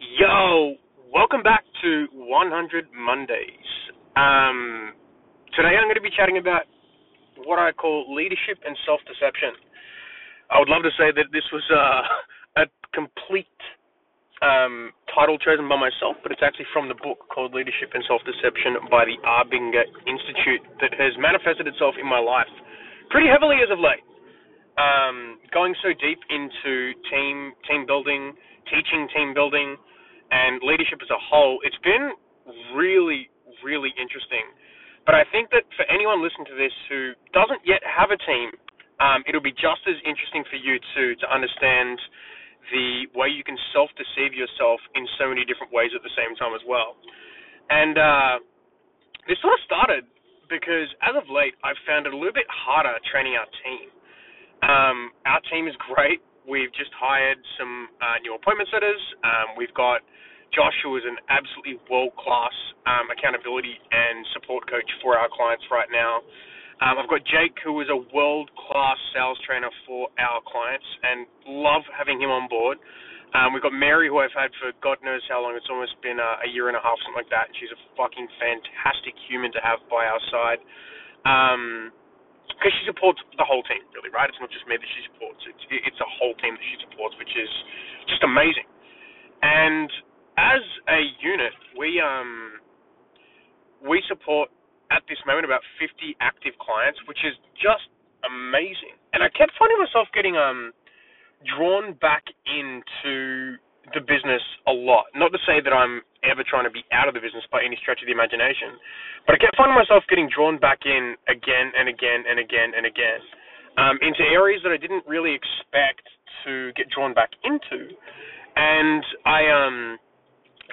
Yo, welcome back to 100 Mondays. Um, today I'm going to be chatting about what I call leadership and self deception. I would love to say that this was uh, a complete um, title chosen by myself, but it's actually from the book called Leadership and Self Deception by the Arbinger Institute that has manifested itself in my life pretty heavily as of late. Um, going so deep into team team building, teaching team building, and leadership as a whole, it's been really, really interesting. But I think that for anyone listening to this who doesn't yet have a team, um, it'll be just as interesting for you to to understand the way you can self-deceive yourself in so many different ways at the same time as well. And uh, this sort of started because as of late, I've found it a little bit harder training our team. Um, our team is great. We've just hired some uh, new appointment setters. Um, we've got Josh, who is an absolutely world class um, accountability and support coach for our clients right now. Um, I've got Jake, who is a world class sales trainer for our clients, and love having him on board. Um, we've got Mary, who I've had for God knows how long. It's almost been a, a year and a half, something like that. She's a fucking fantastic human to have by our side. Because um, she supports the whole team, really, right? It's not just me that she supports. It's it's a whole team that she supports, which is just amazing. And as a unit, we um we support at this moment about 50 active clients, which is just amazing. And I kept finding myself getting um drawn back into the business a lot. Not to say that I'm ever trying to be out of the business by any stretch of the imagination, but I kept finding myself getting drawn back in again and again and again and again um, into areas that I didn't really expect to get drawn back into. And I um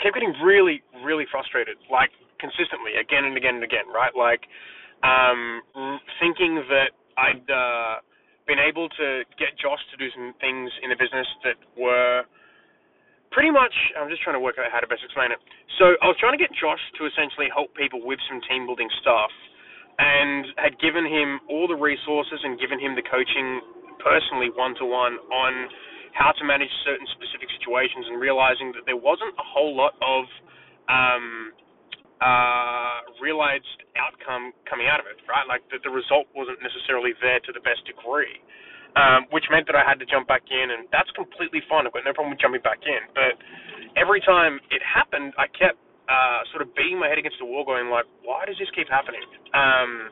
kept getting really, really frustrated, like consistently, again and again and again, right? Like um, thinking that I'd uh, been able to get Josh to do some things in the business that were pretty much. I'm just trying to work out how to best explain it. So I was trying to get Josh to essentially help people with some team building stuff, and had given him all the resources and given him the coaching personally one to one on how to manage certain specific situations and realizing that there wasn't a whole lot of um, uh, realized outcome coming out of it, right? Like that the result wasn't necessarily there to the best degree, um, which meant that I had to jump back in, and that's completely fine. I've got no problem with jumping back in, but every time it happened, I kept uh, sort of beating my head against the wall, going like, "Why does this keep happening?" Um,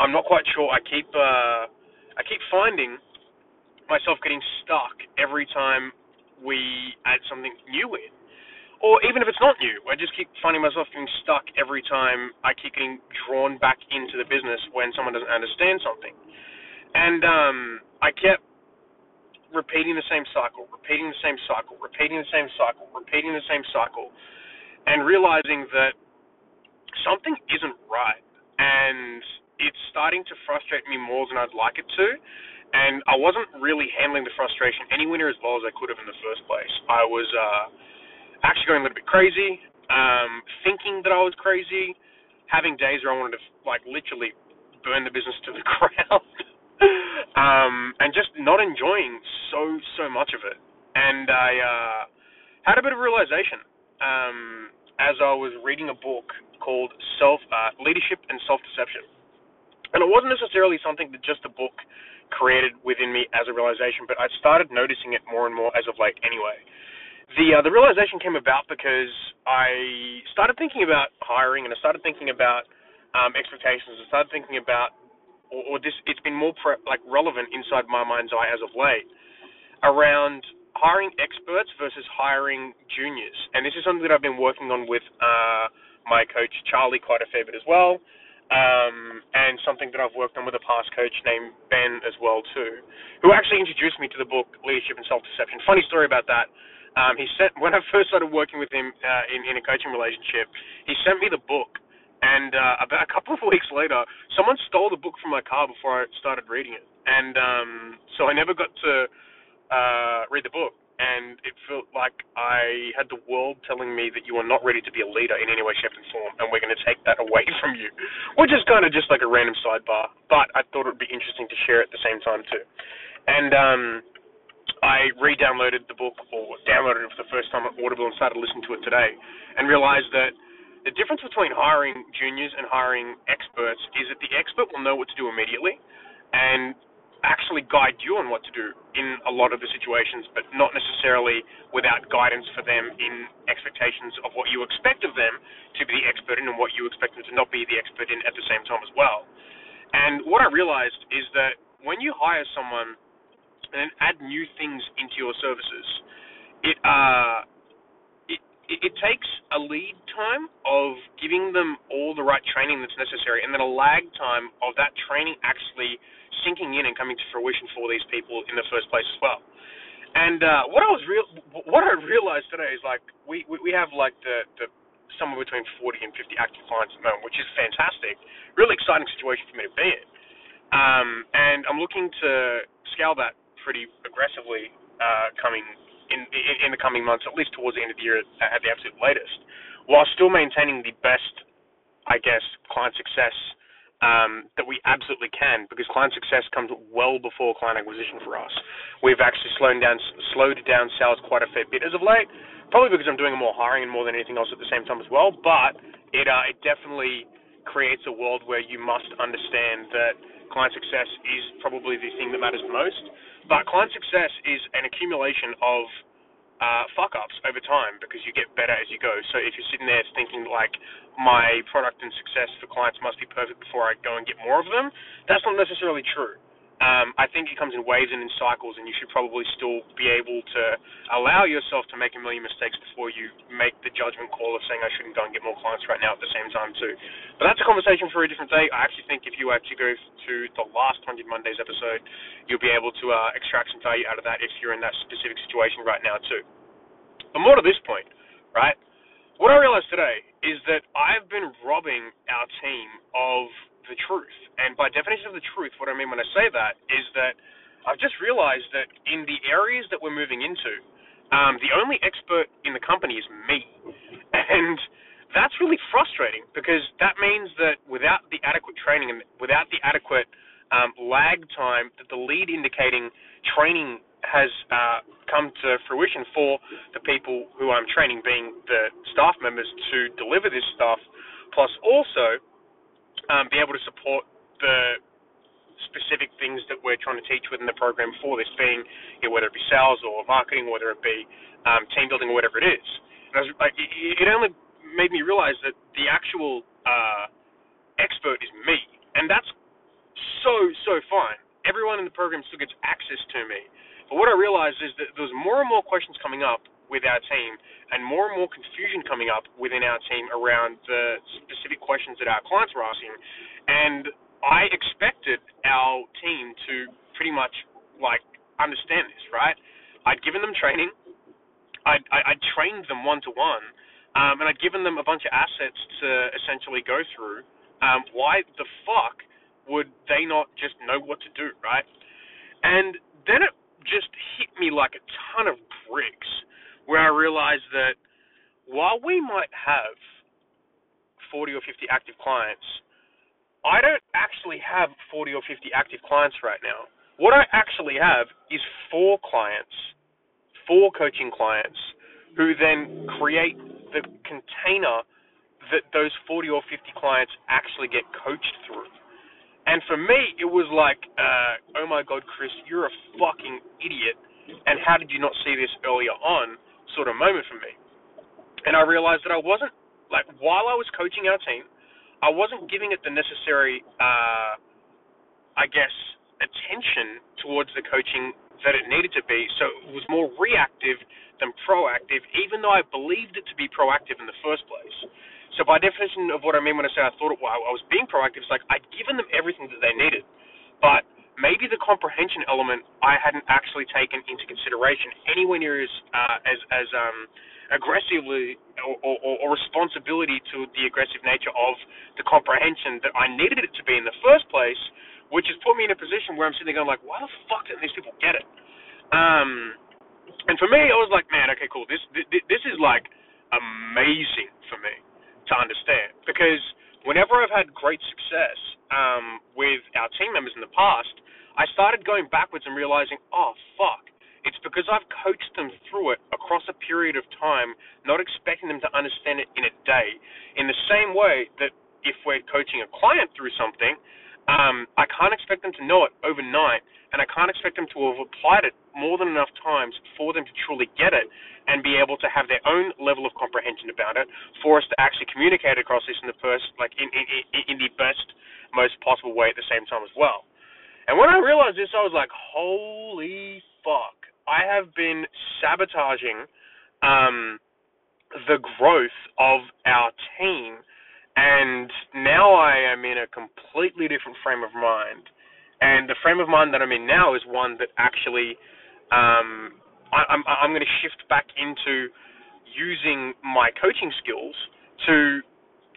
I'm not quite sure. I keep uh, I keep finding myself getting stuck every time we add something new in. Or even if it's not new, I just keep finding myself getting stuck every time I keep getting drawn back into the business when someone doesn't understand something. And um, I kept repeating the same cycle, repeating the same cycle, repeating the same cycle, repeating the same cycle, and realizing that something isn't right. And it's starting to frustrate me more than I'd like it to and I wasn't really handling the frustration anywhere near as well as I could have in the first place. I was uh, actually going a little bit crazy, um, thinking that I was crazy, having days where I wanted to like literally burn the business to the ground, um, and just not enjoying so so much of it. And I uh, had a bit of realization um, as I was reading a book called Self uh, Leadership and Self Deception, and it wasn't necessarily something that just the book created within me as a realization, but I started noticing it more and more as of late anyway. The uh, the realization came about because I started thinking about hiring and I started thinking about um, expectations. I started thinking about, or, or this, it's been more pre- like relevant inside my mind's eye as of late around hiring experts versus hiring juniors. And this is something that I've been working on with uh, my coach Charlie quite a fair bit as well um, and something that I've worked on with a past coach named Ben as well too, who actually introduced me to the book Leadership and Self Deception. Funny story about that. Um, he sent when I first started working with him uh, in in a coaching relationship, he sent me the book, and uh, about a couple of weeks later, someone stole the book from my car before I started reading it, and um, so I never got to uh, read the book and it felt like I had the world telling me that you are not ready to be a leader in any way, shape, and form, and we're going to take that away from you, which is kind of just like a random sidebar. But I thought it would be interesting to share at the same time too. And um, I re-downloaded the book or downloaded it for the first time on Audible and started listening to it today, and realized that the difference between hiring juniors and hiring experts is that the expert will know what to do immediately, and actually guide you on what to do in a lot of the situations, but not necessarily without guidance for them in expectations of what you expect of them to be the expert in and what you expect them to not be the expert in at the same time as well. And what I realized is that when you hire someone and add new things into your services, it uh, it it takes a lead time of giving them all the right training that's necessary, and then a lag time of that training actually sinking in and coming to fruition for these people in the first place as well. And uh, what I was real, what I realized today is like we we, have like the the somewhere between 40 and 50 active clients at the moment, which is fantastic. Really exciting situation for me to be in. Um, and I'm looking to scale that pretty aggressively uh, coming in, in in the coming months, at least towards the end of the year at the absolute latest, while still maintaining the best, I guess, client success um, that we absolutely can because client success comes well before client acquisition for us. We've actually slowed down slowed down sales quite a fair bit as of late, probably because I'm doing more hiring and more than anything else at the same time as well. But it uh, it definitely creates a world where you must understand that client success is probably the thing that matters most. But client success is an accumulation of uh, fuck ups over time because you get better as you go. So if you're sitting there thinking like my product and success for clients must be perfect before I go and get more of them, that's not necessarily true. Um, I think it comes in waves and in cycles, and you should probably still be able to allow yourself to make a million mistakes before you make the judgment call of saying I shouldn't go and get more clients right now at the same time too. But that's a conversation for a different day. I actually think if you actually go to the last 100 Mondays episode, you'll be able to uh, extract some value out of that if you're in that specific situation right now too. But more to this point, right? What I realized today is that I've been robbing our team of the truth. And by definition of the truth, what I mean when I say that is that I've just realized that in the areas that we're moving into, um, the only expert in the company is me. And that's really frustrating because that means that without the adequate training and without the adequate um, lag time that the lead indicating training has uh, come to fruition for the people who I'm training, being the staff members, to deliver this stuff, plus also um, be able to support the specific things that we're trying to teach within the program for this being, you know, whether it be sales or marketing, whether it be um, team building or whatever it is. And I was, like, it only made me realize that the actual uh, expert is me, and that's so so fine. Everyone in the program still gets access to me, but what I realized is that there's more and more questions coming up with our team and more and more confusion coming up within our team around the specific questions that our clients were asking. And I expected our team to pretty much like understand this, right? I'd given them training. I'd, I'd trained them one to one, and I'd given them a bunch of assets to essentially go through. Um, why the fuck would they not just know what to do, right? And then it just hit me like a ton of bricks where I realized that while we might have 40 or 50 active clients, I don't actually have 40 or 50 active clients right now. What I actually have is four clients, four coaching clients, who then create the container that those 40 or 50 clients actually get coached through. And for me, it was like, uh, oh my God, Chris, you're a fucking idiot. And how did you not see this earlier on? Sort of moment for me. And I realized that I wasn't like while I was coaching our team, I wasn't giving it the necessary, uh, I guess, attention towards the coaching that it needed to be. So it was more reactive than proactive, even though I believed it to be proactive in the first place. So by definition of what I mean when I say I thought it, well, I was being proactive, it's like I'd given them everything that they needed, maybe the comprehension element I hadn't actually taken into consideration anywhere near as uh, as as um, aggressively or, or, or responsibility to the aggressive nature of the comprehension that I needed it to be in the first place, which has put me in a position where I'm sitting there going like, why the fuck didn't these people get it? Um, and for me, I was like, man, okay, cool. This this, this is like amazing for me to understand because whenever I've had great success um, with our team members in the past, I started going backwards and realizing, oh fuck, it's because I've coached them through it across a period of time, not expecting them to understand it in a day. In the same way that if we're coaching a client through something, um, I can't expect them to know it overnight, and I can't expect them to have applied it more than enough times for them to truly get it and be able to have their own level of comprehension about it for us to actually communicate across this in the first, like in in, in the best, most possible way at the same time as well. And when I realized this, I was like, holy fuck. I have been sabotaging um, the growth of our team and now I am in a completely different frame of mind. And the frame of mind that I'm in now is one that actually um, I, I'm, I'm going to shift back into using my coaching skills to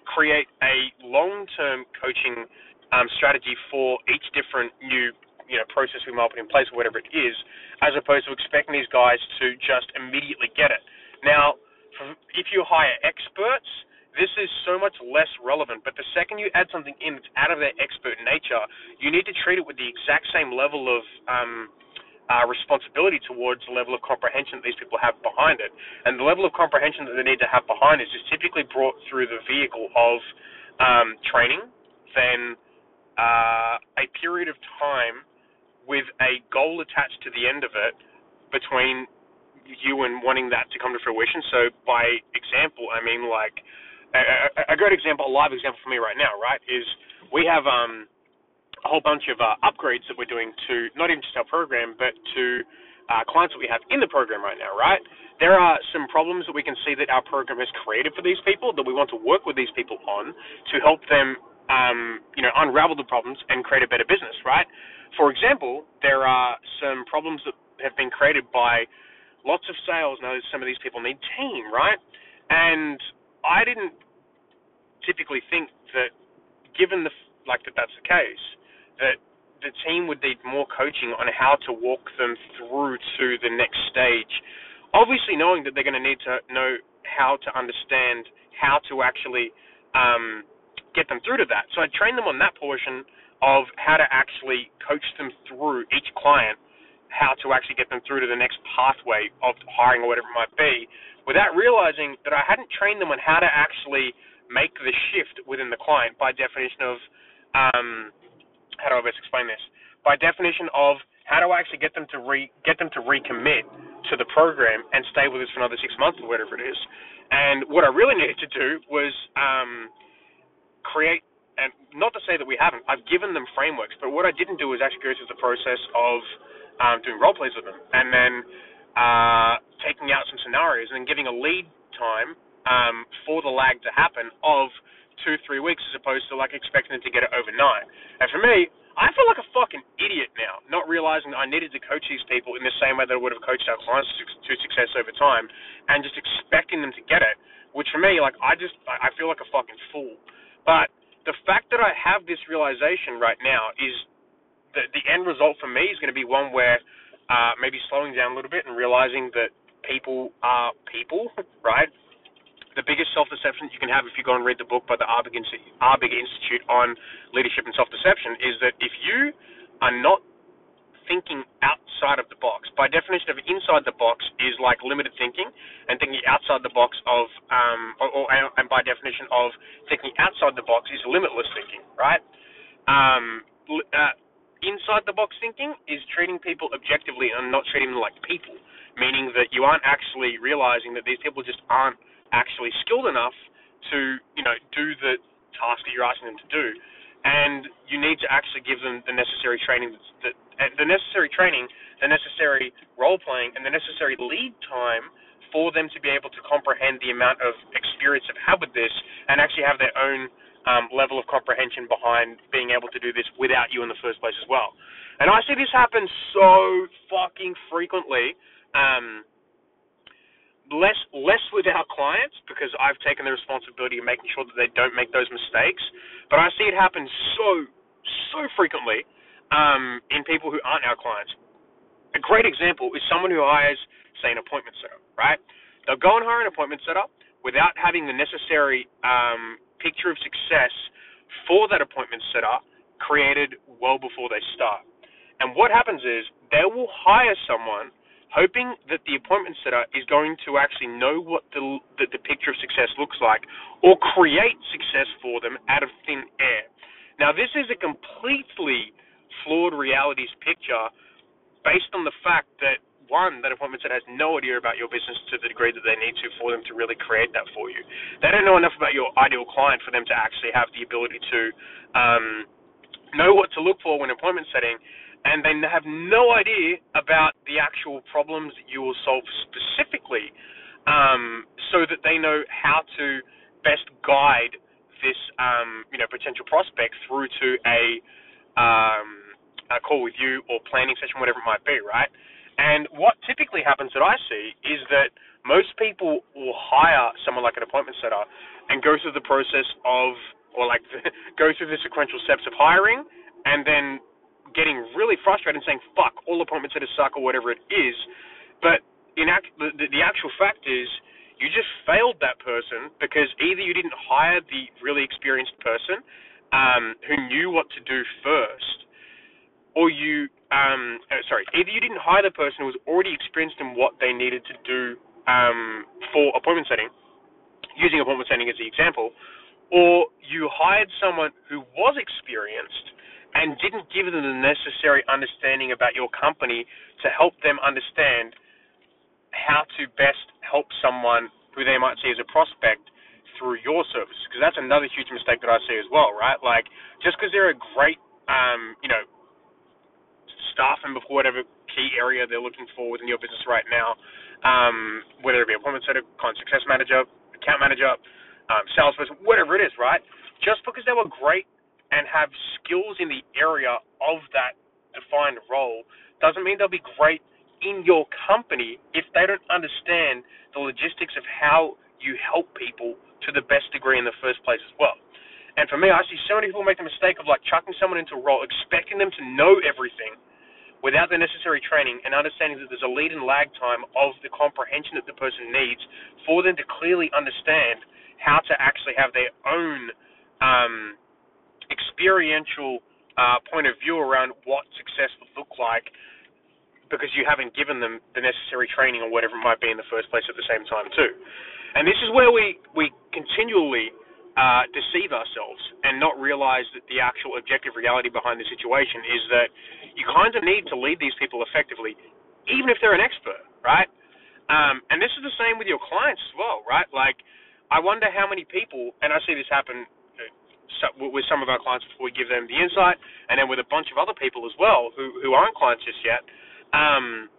create a long-term coaching um, strategy for each different new you know process we might put in place or whatever it is, as opposed to expecting these guys to just immediately get it. Now, if you hire experts, this is so much less relevant. But the second you add something in that's out of their expert nature, you need to treat it with the exact same level of um, uh, responsibility towards the level of comprehension that these people have behind it. And the level of comprehension that they need to have behind it is typically brought through the vehicle of um, training, then uh, a period of time with a goal attached to the end of it between you and wanting that to come to fruition. So, by example, I mean like a, a, great example, a live example for me right now, right, is we have um, a whole bunch of uh, upgrades that we're doing to not even just our program, but to uh, clients that we have in the program right now, right? There are some problems that we can see that our program has created for these people that we want to work with these people on to help them, um, you know, unravel the problems and create a better business, right? For example, there are some problems that have been created by lots of sales. Now, some of these people need team, right? And I didn't typically think that, given the like that that's the case, that the team would need more coaching on how to walk them through to the next stage. Obviously, knowing that they're going to need to know how to understand how to actually um, get them through to that. So I train them on that portion of how to actually coach them through each client, how to actually get them through to the next pathway of hiring or whatever it might be, without realizing that I hadn't trained them on how to actually make the shift within the client by definition of um, how do I best explain this? By definition of how do I actually get them to re get them to recommit to the program and stay with us for another six months or whatever it is. And what I really needed to do was um, create and not to say that we haven't. I've given them frameworks, but what I didn't do was actually go through the process of um, doing role plays with them, and then uh, taking out some scenarios and then giving a lead time um, for the lag to happen of two, three weeks as opposed to like expecting them to get it overnight. And for me, I feel like a fucking idiot now, not realizing that I needed to coach these people in the same way that I would have coached our clients to success over time, and just expecting them to get it. Which for me, like I just, I feel like a fucking fool. But the fact that I have this realization right now is that the end result for me is going to be one where uh, maybe slowing down a little bit and realizing that people are people, right? the biggest self-deception you can have if you go and read the book by the Arbinger Institute on leadership and self-deception is that if you are not thinking outside of the box, by definition of inside the box is like limited thinking, and thinking outside the box of, um, or, or and by definition of thinking outside the box is limitless thinking, right? Um, uh, inside the box thinking is treating people objectively and not treating them like people, meaning that you aren't actually realizing that these people just aren't actually skilled enough to, you know, do the task that you're asking them to do. And you need to actually give them the necessary training, that, the necessary training, the necessary role playing, and the necessary lead time for them to be able to comprehend the amount of experience they've had with this, and actually have their own um, level of comprehension behind being able to do this without you in the first place as well. And I see this happen so fucking frequently. Um, less less with our clients because I've taken the responsibility of making sure that they don't make those mistakes. But I see it happen so so frequently um, in people who aren't our clients. A great example is someone who hires, say, an appointment setter, right? They'll go and hire an appointment setter without having the necessary um, picture of success for that appointment setter created well before they start. And what happens is they will hire someone hoping that the appointment setter is going to actually know what the, the, the picture of success looks like or create success for them out of thin air. Now, this is a completely flawed realities picture based on the fact that one, that appointment setter has no idea about your business to the degree that they need to for them to really create that for you. They don't know enough about your ideal client for them to actually have the ability to um, know what to look for when appointment setting and they have no idea about the actual problems that you will solve specifically, um, so that they know how to best guide this, um, you know, potential prospect through to a, um, a call with you or planning session, whatever it might be, right? And what typically happens that I see is that most people will hire someone like an appointment setter and go through the process of, or like go through the sequential steps of hiring, and then getting really frustrated and saying, fuck, all appointments at a suck or whatever it is. But in act, the, the actual fact is, you just failed that person because either you didn't hire the really experienced person um, who knew what to do first, or you, um, uh, sorry, either you didn't hire the person who was already experienced in what they needed to do um, for appointment setting, using appointment setting as the example, or you hired someone who was experienced and didn't give them the necessary understanding about your company to help them understand how to best help someone who they might see as a prospect through your service. Because that's another huge mistake that I see as well, right? Like, just because they're a great, um, you know, staff member for whatever key area they're looking for within your business right now, um, whether it be appointment setter, client success manager, account manager, um, salesperson, whatever it is, right? Just because they were great and have skills in the area of that defined role doesn't mean they'll be great in your company if they don't understand the logistics of how you help people to the best degree in the first place as well. And for me, I see so many people make the mistake of like chucking someone into a role, expecting them to know everything without the necessary training and understanding that there's a lead and lag time of the comprehension that the person needs for them to clearly understand how to actually have their own um, experiential uh, point of view around what success would look like because you haven't given them the necessary training or whatever it might be in the first place at the same time too. And this is where we, we continually uh, deceive ourselves and not realize that the actual objective reality behind the situation is that you kind of need to lead these people effectively, even if they're an expert, right? Um, and this is the same with your clients as well, right? Like, I wonder how many people, and I see this happen with some of our clients before we give them the insight, and then with a bunch of other people as well who, who aren't clients just yet. Um,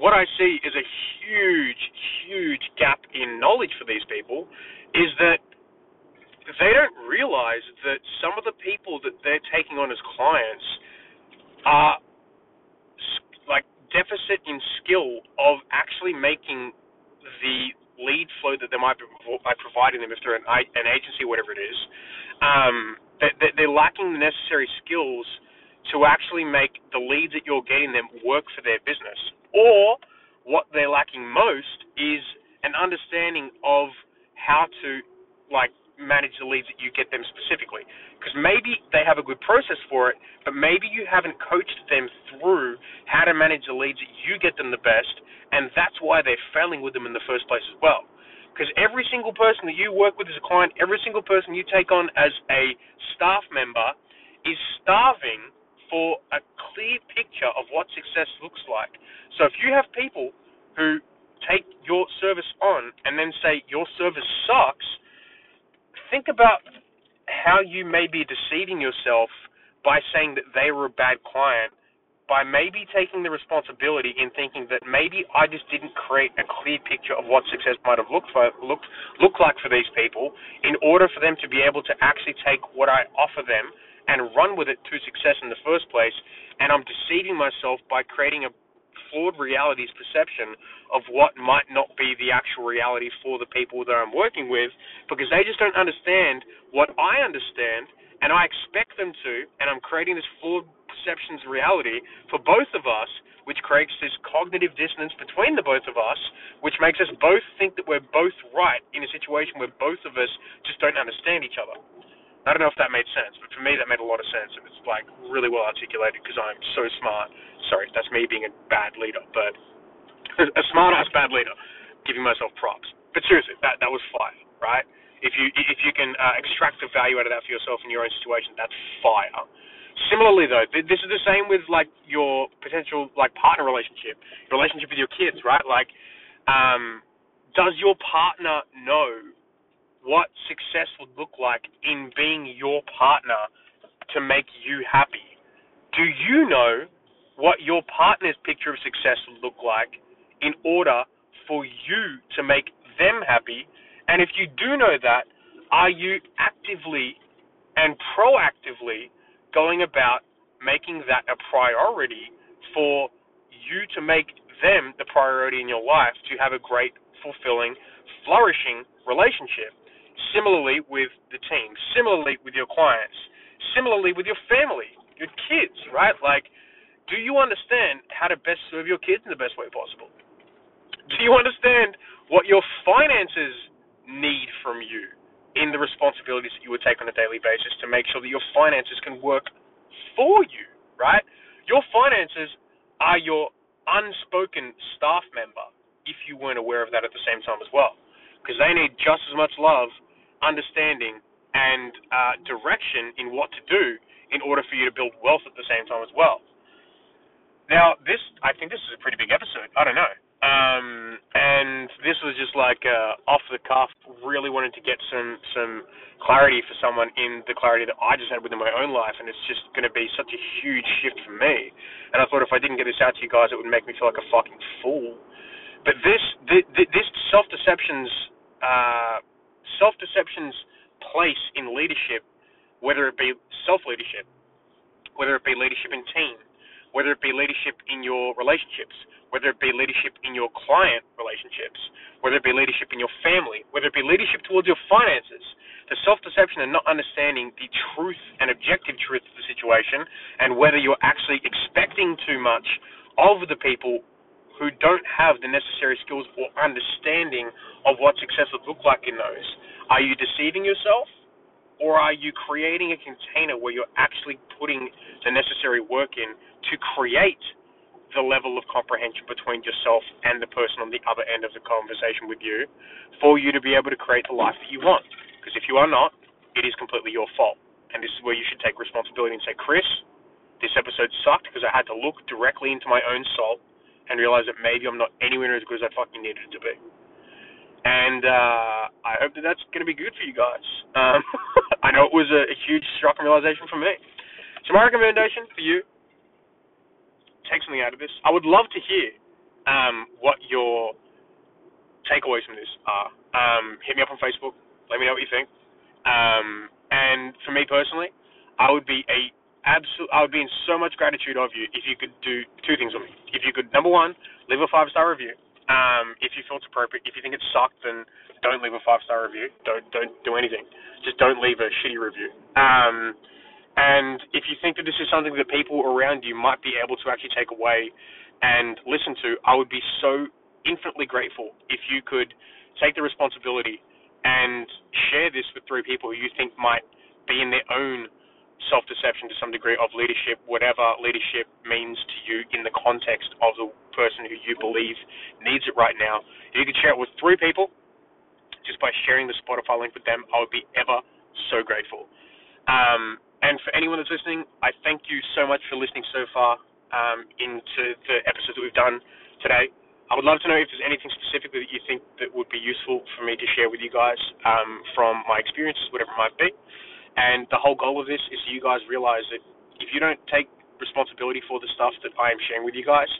what I see is a huge, huge gap in knowledge for these people is that they don't realize that some of the people that they're taking on as clients are like deficit in skill of actually making the lead flow that they might be providing them if they're an, an agency, or whatever it is, um, they, they're lacking the necessary skills to actually make the leads that you're getting them work for their business. Or what they're lacking most is an understanding of how to like manage the leads that you get them specifically. Because maybe they have a good process for it, but maybe you haven't coached them through how to manage the leads that you get them the best, and that's why they're failing with them in the first place as well. Because every single person that you work with as a client, every single person you take on as a staff member is starving for a clear picture of what success looks like. So if you have people who take your service on and then say your service sucks, think about how you may be deceiving yourself by saying that they were a bad client by maybe taking the responsibility in thinking that maybe I just didn't create a clear picture of what success might have looked for, looked look like for these people in order for them to be able to actually take what I offer them and run with it to success in the first place. And I'm deceiving myself by creating a flawed reality's perception of what might not be the actual reality for the people that I'm working with because they just don't understand what I understand and I expect them to and I'm creating this flawed perceptions reality for both of us, which creates this cognitive dissonance between the both of us, which makes us both think that we're both right in a situation where both of us just don't understand each other. I don't know if that made sense, but for me that made a lot of sense. It was like really well articulated because I'm so smart. Sorry, that's me being a bad leader, but a smart ass bad leader. Giving myself props. But seriously, that that was fire, right? If you if you can uh, extract the value out of that for yourself in your own situation, that's fire. Similarly, though, this is the same with like your potential like partner relationship, relationship with your kids, right? Like, um, does your partner know what success would look like in being your partner to make you happy? Do you know what your partner's picture of success look like in order for you to make them happy? And if you do know that, are you actively and proactively going about making that a priority for you to make them the priority in your life to have a great, fulfilling, flourishing relationship? Similarly with the team, similarly with your clients, similarly with your family, your kids, right? Like, do you understand how to best serve your kids in the best way possible? Do you understand what your finances need from you in the responsibilities that you would take on a daily basis to make sure that your finances can work for you, right? Your finances are your unspoken staff member if you weren't aware of that at the same time as well. Because they need just as much love, understanding, and uh, direction in what to do in order for you to build wealth at the same time as well. Now, this, I think this is a pretty big episode. I don't know. Um, and this was just like uh, off the cuff. Really wanted to get some some clarity for someone in the clarity that I just had within my own life, and it's just going to be such a huge shift for me. And I thought if I didn't get this out to you guys, it would make me feel like a fucking fool. But this this self deception's uh, self deception's place in leadership, whether it be self leadership, whether it be leadership in team, whether it be leadership in your relationships, whether it be leadership in your client relationships, whether it be leadership in your family, whether it be leadership towards your finances. The self deception and not understanding the truth and objective truth of the situation, and whether you're actually expecting too much of the people who don't have the necessary skills or understanding of what success would look like in those. Are you deceiving yourself? Or are you creating a container where you're actually putting the necessary work in to create the level of comprehension between yourself and the person on the other end of the conversation with you for you to be able to create the life that you want? Because if you are not, it is completely your fault. And this is where you should take responsibility and say, Chris, this episode sucked because I had to look directly into my own soul and realize that maybe I'm not anywhere as good as I fucking needed to be and uh, I hope that that's going to be good for you guys. Um, I know it was a, a huge shock and realization for me. So my recommendation for you: take something out of this. I would love to hear um, what your takeaways from this are. Um, hit me up on Facebook. Let me know what you think. Um, and for me personally, I would be a absolute. I would be in so much gratitude of you if you could do two things for me. If you could, number one, leave a five star review um, if you feel it's appropriate, if you think it sucked, then don't leave a five star review. Don't don't do anything. Just don't leave a shitty review. Um, and if you think that this is something that people around you might be able to actually take away and listen to, I would be so infinitely grateful if you could take the responsibility and share this with three people who you think might be in their own self deception to some degree of leadership, whatever leadership means to you in the context of the person who you believe needs it right now. If you could share it with three people, just by sharing the Spotify link with them, I would be ever so grateful. Um, and for anyone that's listening, I thank you so much for listening so far um, into the episodes that we've done today. I would love to know if there's anything specifically that you think that would be useful for me to share with you guys um, from my experiences, whatever it might be. And the whole goal of this is so you guys realize that if you don't take responsibility for the stuff that I am sharing with you guys,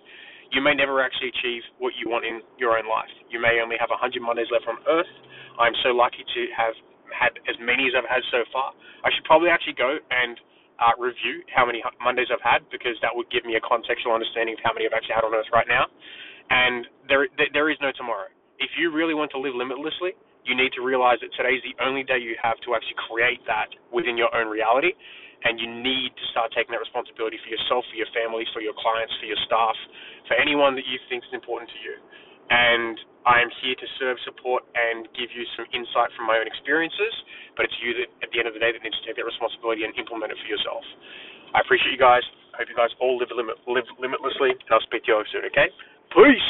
you may never actually achieve what you want in your own life. You may only have 100 Mondays left on Earth. I'm so lucky to have had as many as I've had so far. I should probably actually go and uh, review how many Mondays I've had because that would give me a contextual understanding of how many I've actually had on Earth right now. And there, there is no tomorrow. If you really want to live limitlessly, you need to realize that today's the only day you have to actually create that within your own reality. And you need to start taking that responsibility for yourself, for your family, for your clients, for your staff, for anyone that you think is important to you. And I am here to serve, support, and give you some insight from my own experiences. But it's you that, at the end of the day, that needs to take that responsibility and implement it for yourself. I appreciate you guys. I hope you guys all live, limit, live limitlessly, and I'll speak to you all soon, okay? Peace!